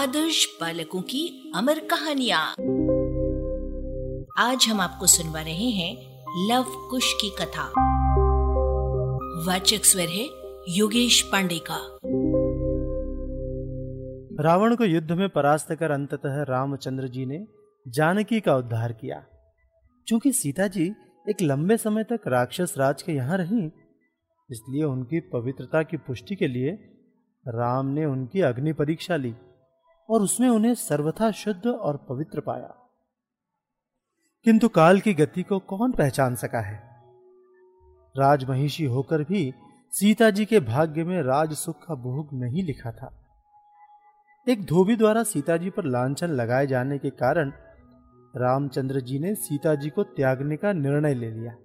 आदर्श बालकों की अमर कहानियाँ। आज हम आपको सुनवा रहे हैं लव कुश की कथा। वाचक स्वर है योगेश पांडे का। रावण को युद्ध में परास्त कर अंततः रामचंद्र जी ने जानकी का उद्धार किया। क्योंकि सीता जी एक लंबे समय तक राक्षस राज के यहाँ रहीं, इसलिए उनकी पवित्रता की पुष्टि के लिए राम ने उनकी अग्नि परीक्षा ली। और उसमें उन्हें सर्वथा शुद्ध और पवित्र पाया। किंतु काल की गति को कौन पहचान सका है? राजमहिषी होकर भी सीता जी के भाग्य में राज सुख का भोग नहीं लिखा था। एक धोबी द्वारा सीता जी पर लांछन लगाए जाने के कारण रामचंद्र जी ने सीता जी को त्यागने का निर्णय ले लिया।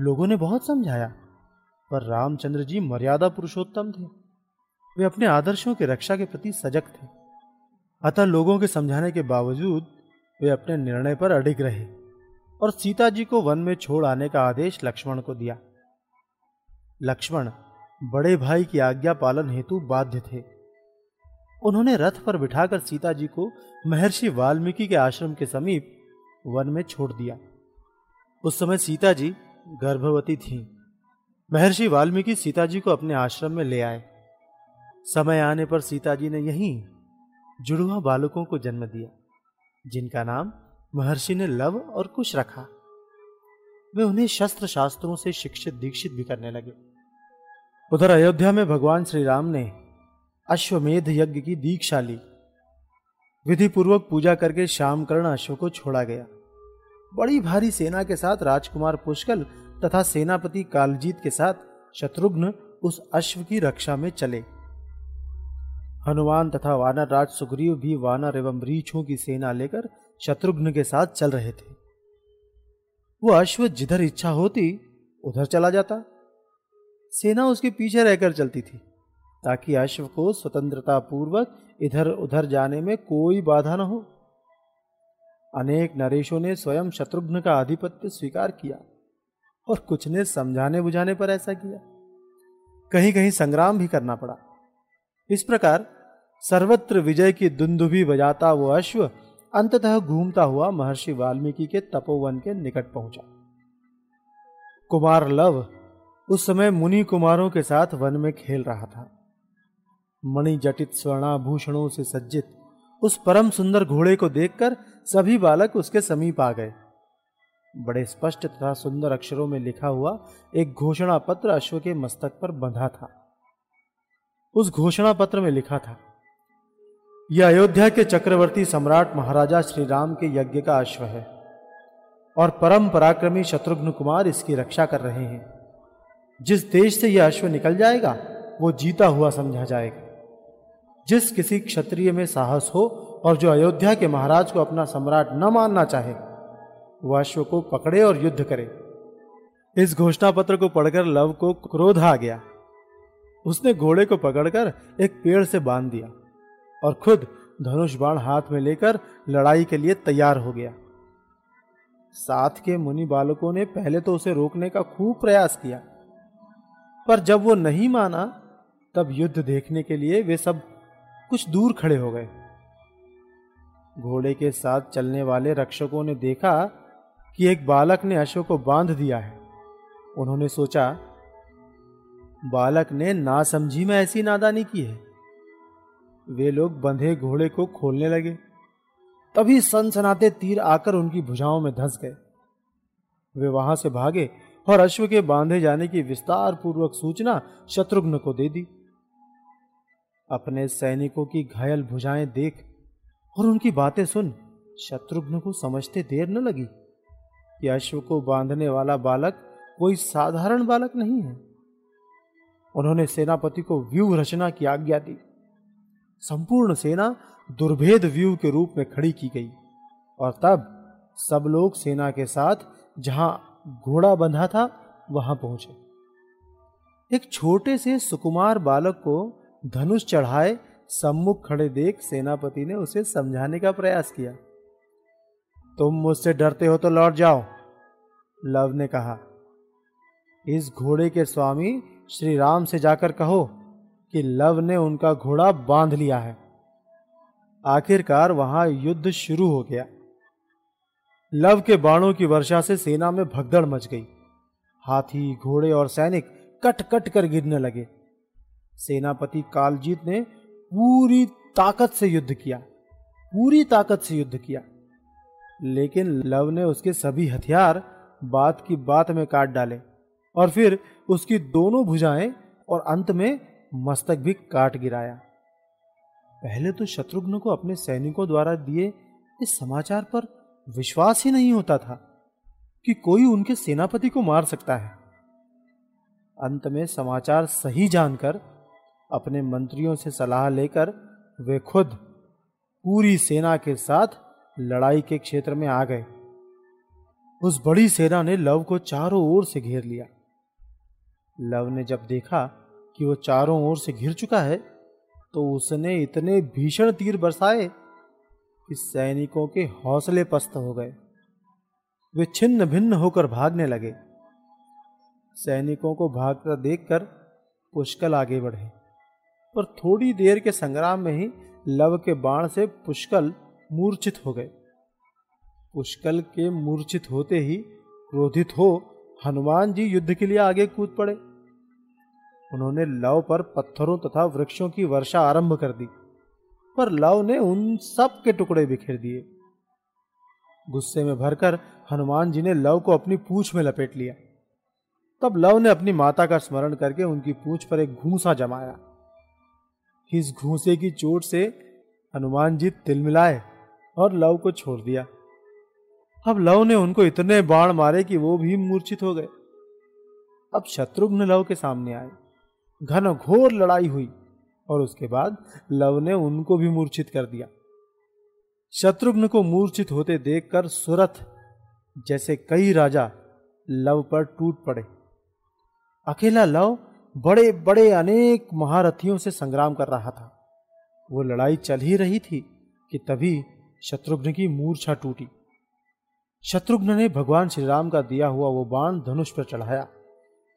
लोगों ने बहुत समझाया, पर रामचंद्र जी मर्यादा पुरुषोत्तम थे। वे अपने आदर्शों की रक्षा के प्रति सजग थे। अतः लोगों के समझाने के बावजूद वे अपने निर्णय पर अडिग रहे और सीता जी को वन में छोड़ आने का आदेश लक्ष्मण को दिया। लक्ष्मण बड़े भाई की आज्ञा पालन हेतु बाध्य थे। उन्होंने रथ पर बिठाकर सीता जी को महर्षि वाल्मीकि के आश्रम के समीप वन में छोड़ दिया। उस समय सीता जी गर्भवती थीं। महर्षि वाल्मीकि सीता जी को अपने आश्रम में ले आए। समय आने पर सीता जी ने यहीं जुड़वा बालकों को जन्म दिया, जिनका नाम महर्षि ने लव और कुश रखा। वे उन्हें शस्त्र शास्त्रों से शिक्षित दीक्षित भी करने लगे। उधर अयोध्या में भगवान श्री राम ने अश्वमेध यज्ञ की दीक्षा ली। विधि पूर्वक पूजा करके श्यामकर्ण अश्व को छोड़ा गया। बड़ी भारी सेना के साथ राजकुमार पुष्कल तथा सेनापति कालजीत के साथ शत्रुघ्न उस अश्व की रक्षा में चले। हनुमान तथा वानर राज सुग्रीव भी वानर एवं रीछों की सेना लेकर शत्रुघ्न के साथ चल रहे थे। वो अश्व जिधर इच्छा होती, उधर चला जाता। सेना उसके पीछे रहकर चलती थी, ताकि अश्व को स्वतंत्रता पूर्वक इधर उधर जाने में कोई बाधा न हो। अनेक नरेशों ने स्वयं शत्रुघ्न का आधिपत्य स्वीकार किया और कुछ ने समझाने बुझाने पर ऐसा किया। कहीं कहीं संग्राम भी करना पड़ा। इस प्रकार सर्वत्र विजय की दुंदुभी बजाता वो अश्व, अंततः घूमता हुआ महर्षि वाल्मीकि के तपोवन के निकट पहुँचा। कुमार लव उस समय मुनि कुमारों के साथ वन में खेल रहा था। मणि जटित स्वर्णाभूषणों से सज्जित उस परम सुंदर घोड़े को देखकर सभी बालक उसके समीप आ गए। बड़े स्पष्ट तथा सुंदर अक्षरों में लिखा हुआ एक घोषणा पत्र अश्व के मस्तक पर बंधा था। उस घोषणा पत्र में लिखा था यह अयोध्या के चक्रवर्ती सम्राट महाराजा श्री राम के यज्ञ का अश्व है और परम पराक्रमी शत्रुघ्न कुमार इसकी रक्षा कर रहे हैं। जिस देश से यह अश्व निकल जाएगा, वो जीता हुआ समझा जाएगा। जिस किसी क्षत्रिय में साहस हो और जो अयोध्या के महाराज को अपना सम्राट न मानना चाहे वह अश्व को पकड़े और युद्ध करे। इस घोषणा पत्र को पढ़कर लव को क्रोध आ गया। उसने घोड़े को पकड़कर एक पेड़ से बाँध दिया। और खुद धनुष बाण हाथ में लेकर लड़ाई के लिए तैयार हो गया। साथ के मुनि बालकों ने पहले तो उसे रोकने का खूब प्रयास किया, पर जब वो नहीं माना, तब युद्ध देखने के लिए वे सब कुछ दूर खड़े हो गए। घोड़े के साथ चलने वाले रक्षकों ने देखा कि एक बालक ने अशोक को बाँध दिया है। उन्होंने सोचा, बालक ने नासमझी में ऐसी नादानी की है। वे लोग बंधे घोड़े को खोलने लगे। तभी सनसनाते तीर आकर उनकी भुजाओं में धंस गए। वे वहाँ से भागे और अश्व के बांधे जाने की विस्तार पूर्वक सूचना शत्रुघ्न को दे दी। अपने सैनिकों की घायल भुजाएँ देख और उनकी बातें सुन शत्रुघ्न को समझते देर न लगी कि अश्व को बांधने वाला बालक कोई साधारण बालक नहीं है। उन्होंने सेनापति को व्यूह रचना की आज्ञा दी। संपूर्ण सेना दुर्भेद व्यू के रूप में खड़ी की गई। और तब सब लोग सेना के साथ जहाँ घोड़ा बंधा था, वहाँ पहुँचे। एक छोटे से सुकुमार बालक को धनुष चढ़ाए सम्मुख खड़े देख सेनापति ने उसे समझाने का प्रयास किया। तुम मुझसे डरते हो तो लौट जाओ, लव ने कहा। इस घोड़े के स्वामी श्री राम से जाकर कहो कि लव ने उनका घोड़ा बाँध लिया है। आखिरकार वहाँ युद्ध शुरू हो गया। लव के बाणों की वर्षा से सेना में भगदड़ मच गई। हाथी, घोड़े और सैनिक कट कट कर गिरने लगे। सेनापति कालजीत ने पूरी ताकत से युद्ध किया। पूरी ताकत से युद्ध किया। लेकिन लव ने उसके सभी हथियार बात की बात में काट डाले और फिर उसकी दोनों भुजाएँ और अंत में मस्तक भी काट गिराया। पहले तो शत्रुघ्न को अपने सैनिकों द्वारा दिए इस समाचार पर विश्वास ही नहीं होता था कि कोई उनके सेनापति को मार सकता है। अंत में समाचार सही जानकर, अपने मंत्रियों से सलाह लेकर वे खुद पूरी सेना के साथ लड़ाई के क्षेत्र में आ गए। उस बड़ी सेना ने लव को चारों ओर से घेर लिया। लव ने जब देखा कि वो चारों ओर से घिर चुका है तो उसने इतने भीषण तीर बरसाए कि सैनिकों के हौसले पस्त हो गए। वे छिन्न भिन्न होकर भागने लगे। सैनिकों को भागता देखकर पुष्कल आगे बढ़े, पर थोड़ी देर के संग्राम में ही लव के बाण से पुष्कल मूर्छित हो गए। पुष्कल के मूर्छित होते ही क्रोधित हो हनुमान जी युद्ध के लिए आगे कूद पड़े। उन्होंने लव पर पत्थरों तथा वृक्षों की वर्षा आरंभ कर दी, पर लव ने उन सब के टुकड़े बिखेर दिए। गुस्से में भरकर हनुमान जी ने लव को अपनी पूछ में लपेट लिया। तब लव ने अपनी माता का स्मरण करके उनकी पूछ पर एक घूसा जमाया। इस घूसे की चोट से हनुमान जी तिलमिलाए और लव को छोड़ दिया। अब लव ने उनको इतने बाण मारे कि वो भी मूर्छित हो गए। अब शत्रुघ्न लव के सामने आए। घन घोर लड़ाई हुई और उसके बाद लव ने उनको भी मूर्छित कर दिया। शत्रुघ्न को मूर्छित होते देखकर सुरथ जैसे कई राजा लव पर टूट पड़े। अकेला लव बड़े बड़े अनेक महारथियों से संग्राम कर रहा था। वो लड़ाई चल ही रही थी कि तभी शत्रुघ्न की मूर्छा टूटी। शत्रुघ्न ने भगवान श्री राम का दिया हुआ वो बाण धनुष पर चढ़ाया,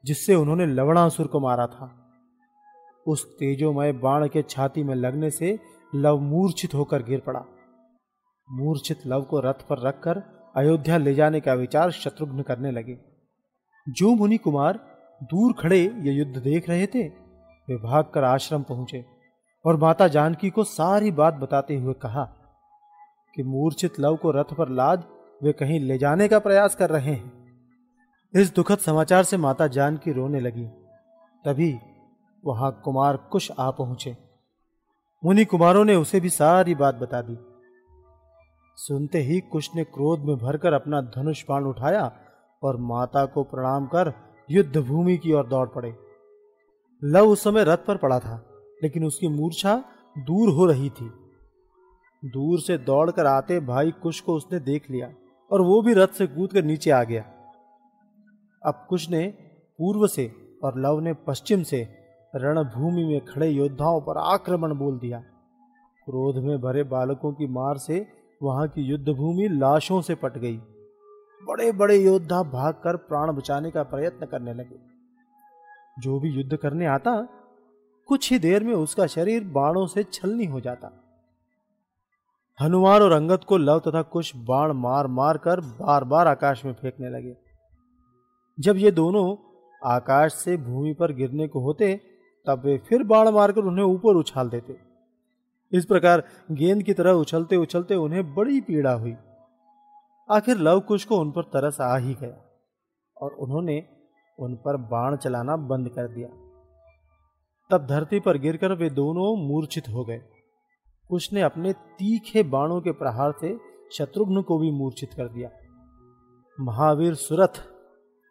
जिससे उन्होंने लवणासुर को मारा था। उस तेजोमय बाण के छाती में लगने से लव मूर्छित होकर गिर पड़ा। मूर्छित लव को रथ पर रखकर अयोध्या ले जाने का विचार शत्रुघ्न करने लगे। जो मुनि कुमार दूर खड़े ये युद्ध देख रहे थे, वे भागकर आश्रम पहुँचे और माता जानकी को सारी बात बताते हुए कहा कि मूर्छित लव को रथ पर लाद, वे कहीं ले जाने का प्रयास कर रहे हैं। इस दुखद समाचार से माता जानकी रोने लगी। तभी वहाँ कुमार कुश आ पहुँचे। मुनि कुमारों ने उसे भी सारी बात बता दी। सुनते ही कुश ने क्रोध में भरकर अपना धनुष बाण उठाया और माता को प्रणाम कर युद्ध भूमि की ओर दौड़ पड़े। लव उस समय रथ पर पड़ा था, लेकिन उसकी मूर्छा दूर हो रही थी। दूर से दौड़कर आते भाई कुश को उसने देख लिया और वो भी रथ से कूद कर नीचे आ गया। अब कुश ने पूर्व से और लव ने पश्चिम से रणभूमि में खड़े योद्धाओं पर आक्रमण बोल दिया। क्रोध में भरे बालकों की मार से वहाँ की युद्ध भूमि लाशों से पट गई। बड़े बड़े योद्धा भागकर प्राण बचाने का प्रयत्न करने लगे। जो भी युद्ध करने आता, कुछ ही देर में उसका शरीर बाणों से छलनी हो जाता। हनुमान और अंगद को लव तथा कुछ बाण मार मार कर बार बार आकाश में फेंकने लगे। जब ये दोनों आकाश से भूमि पर गिरने को होते तब वे फिर बाढ़ मारकर उन्हें ऊपर उछाल देते। इस प्रकार गेंद की तरह उछलते उछलते उन्हें बड़ी पीड़ा हुई। आखिर लव कुश को उन पर तरस आ ही गया और उन्होंने उन पर बाण चलाना बंद कर दिया। तब धरती पर गिरकर वे दोनों मूर्छित हो गए। कुश ने अपने तीखे बाणों के प्रहार से शत्रुघ्न को भी मूर्छित कर दिया। महावीर सुरथ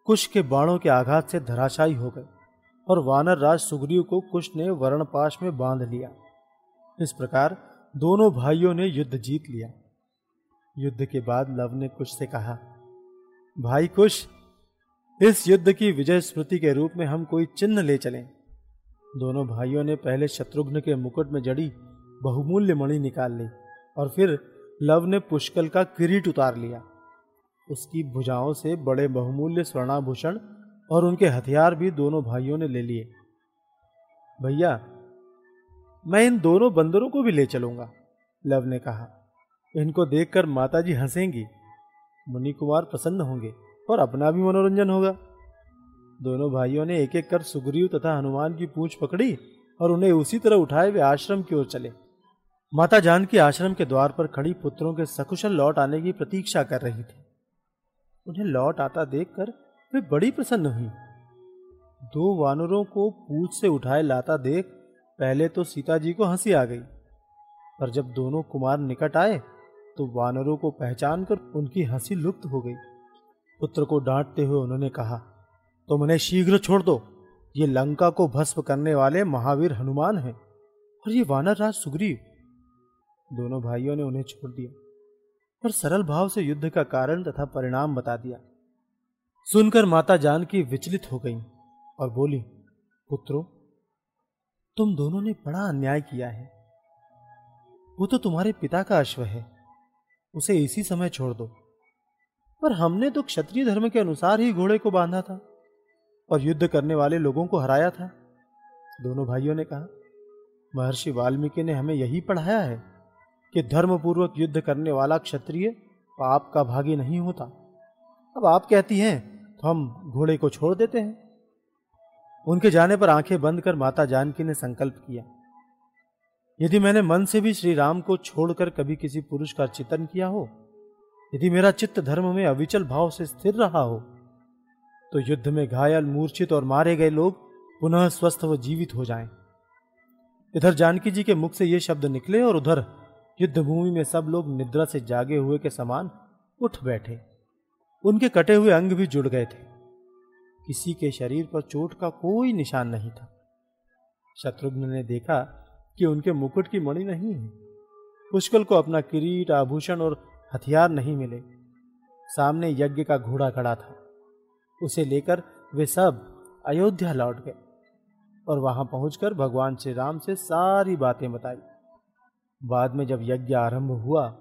कुश के बाणों के आघात से धराशायी हो गए। और वानर राज सुग्रीव को कुश ने वर्णपाश में बाँध लिया। इस प्रकार दोनों भाइयों ने युद्ध जीत लिया। युद्ध के बाद लव ने कुश से कहा, भाई कुश, इस युद्ध की विजय स्मृति के रूप में हम कोई चिन्ह ले चलें। दोनों भाइयों ने पहले शत्रुघ्न के मुकुट में जड़ी बहुमूल्य मणि निकाल ली और फिर लव ने पुष्कल का किरीट उतार लिया। उसकी भुजाओं से बड़े बहुमूल्य स्वर्णाभूषण और उनके हथियार भी दोनों भाइयों ने ले लिए। भैया, मैं इन दोनों बंदरों को भी ले चलूँगा, लव ने कहा। इनको देखकर माताजी हंसेंगी मुनि कुमार प्रसन्न होंगे और अपना भी मनोरंजन होगा। दोनों भाइयों ने एक एक कर सुग्रीव तथा हनुमान की पूंछ पकड़ी और उन्हें उसी तरह उठाए वे आश्रम की ओर चले। माता जानकी आश्रम के द्वार पर खड़ी पुत्रों के सकुशल लौट आने की प्रतीक्षा कर रही थी। उन्हें लौट आता देखकर वे बड़ी प्रसन्न हुई। दो वानरों को पूछ से उठाए लाता देख पहले तो सीता जी को हँसी आ गई। पर जब दोनों कुमार निकट आए तो वानरों को पहचान कर उनकी हँसी लुप्त हो गई। पुत्र को डांटते हुए उन्होंने कहा, तुम तो उन्हें शीघ्र छोड़ दो। ये लंका को भस्म करने वाले महावीर हनुमान हैं और ये वानर राज सुग्रीव। दोनों भाइयों ने उन्हें छोड़ दिया और सरल भाव से युद्ध का कारण तथा परिणाम बता दिया। सुनकर माता जानकी विचलित हो गई और बोली, पुत्रो, तुम दोनों ने बड़ा अन्याय किया है। वो तो तुम्हारे पिता का अश्व है। उसे इसी समय छोड़ दो। पर हमने तो क्षत्रिय धर्म के अनुसार ही घोड़े को बांधा था और युद्ध करने वाले लोगों को हराया था। दोनों भाइयों ने कहा, महर्षि वाल्मीकि ने हमें यही पढ़ाया है कि धर्मपूर्वक युद्ध करने वाला क्षत्रिय पाप का भागी नहीं होता। अब आप कहती हैं तो हम घोड़े को छोड़ देते हैं। उनके जाने पर आँखें बंद कर माता जानकी ने संकल्प किया। यदि मैंने मन से भी श्री राम को छोड़कर कभी किसी पुरुष का चिंतन किया हो, यदि मेरा चित्त धर्म में अविचल भाव से स्थिर रहा हो तो युद्ध में घायल, मूर्छित और मारे गए लोग पुनः स्वस्थ व जीवित हो जाएँ। इधर जानकी जी के मुख से ये शब्द निकले और उधर युद्ध भूमि में सब लोग निद्रा से जागे हुए के समान उठ बैठे। उनके कटे हुए अंग भी जुड़ गए थे। किसी के शरीर पर चोट का कोई निशान नहीं था। शत्रुघ्न ने देखा कि उनके मुकुट की मणि नहीं है। पुष्कल को अपना किरीट, आभूषण और हथियार नहीं मिले। सामने यज्ञ का घोड़ा खड़ा था। उसे लेकर वे सब अयोध्या लौट गए और वहाँ पहुंचकर भगवान श्री राम से सारी बातें बताई। बाद में जब यज्ञ आरंभ हुआ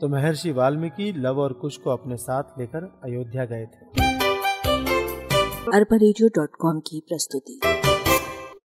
तो महर्षि वाल्मीकि लव और कुश को अपने साथ लेकर अयोध्या गए थे। अरबा की प्रस्तुति।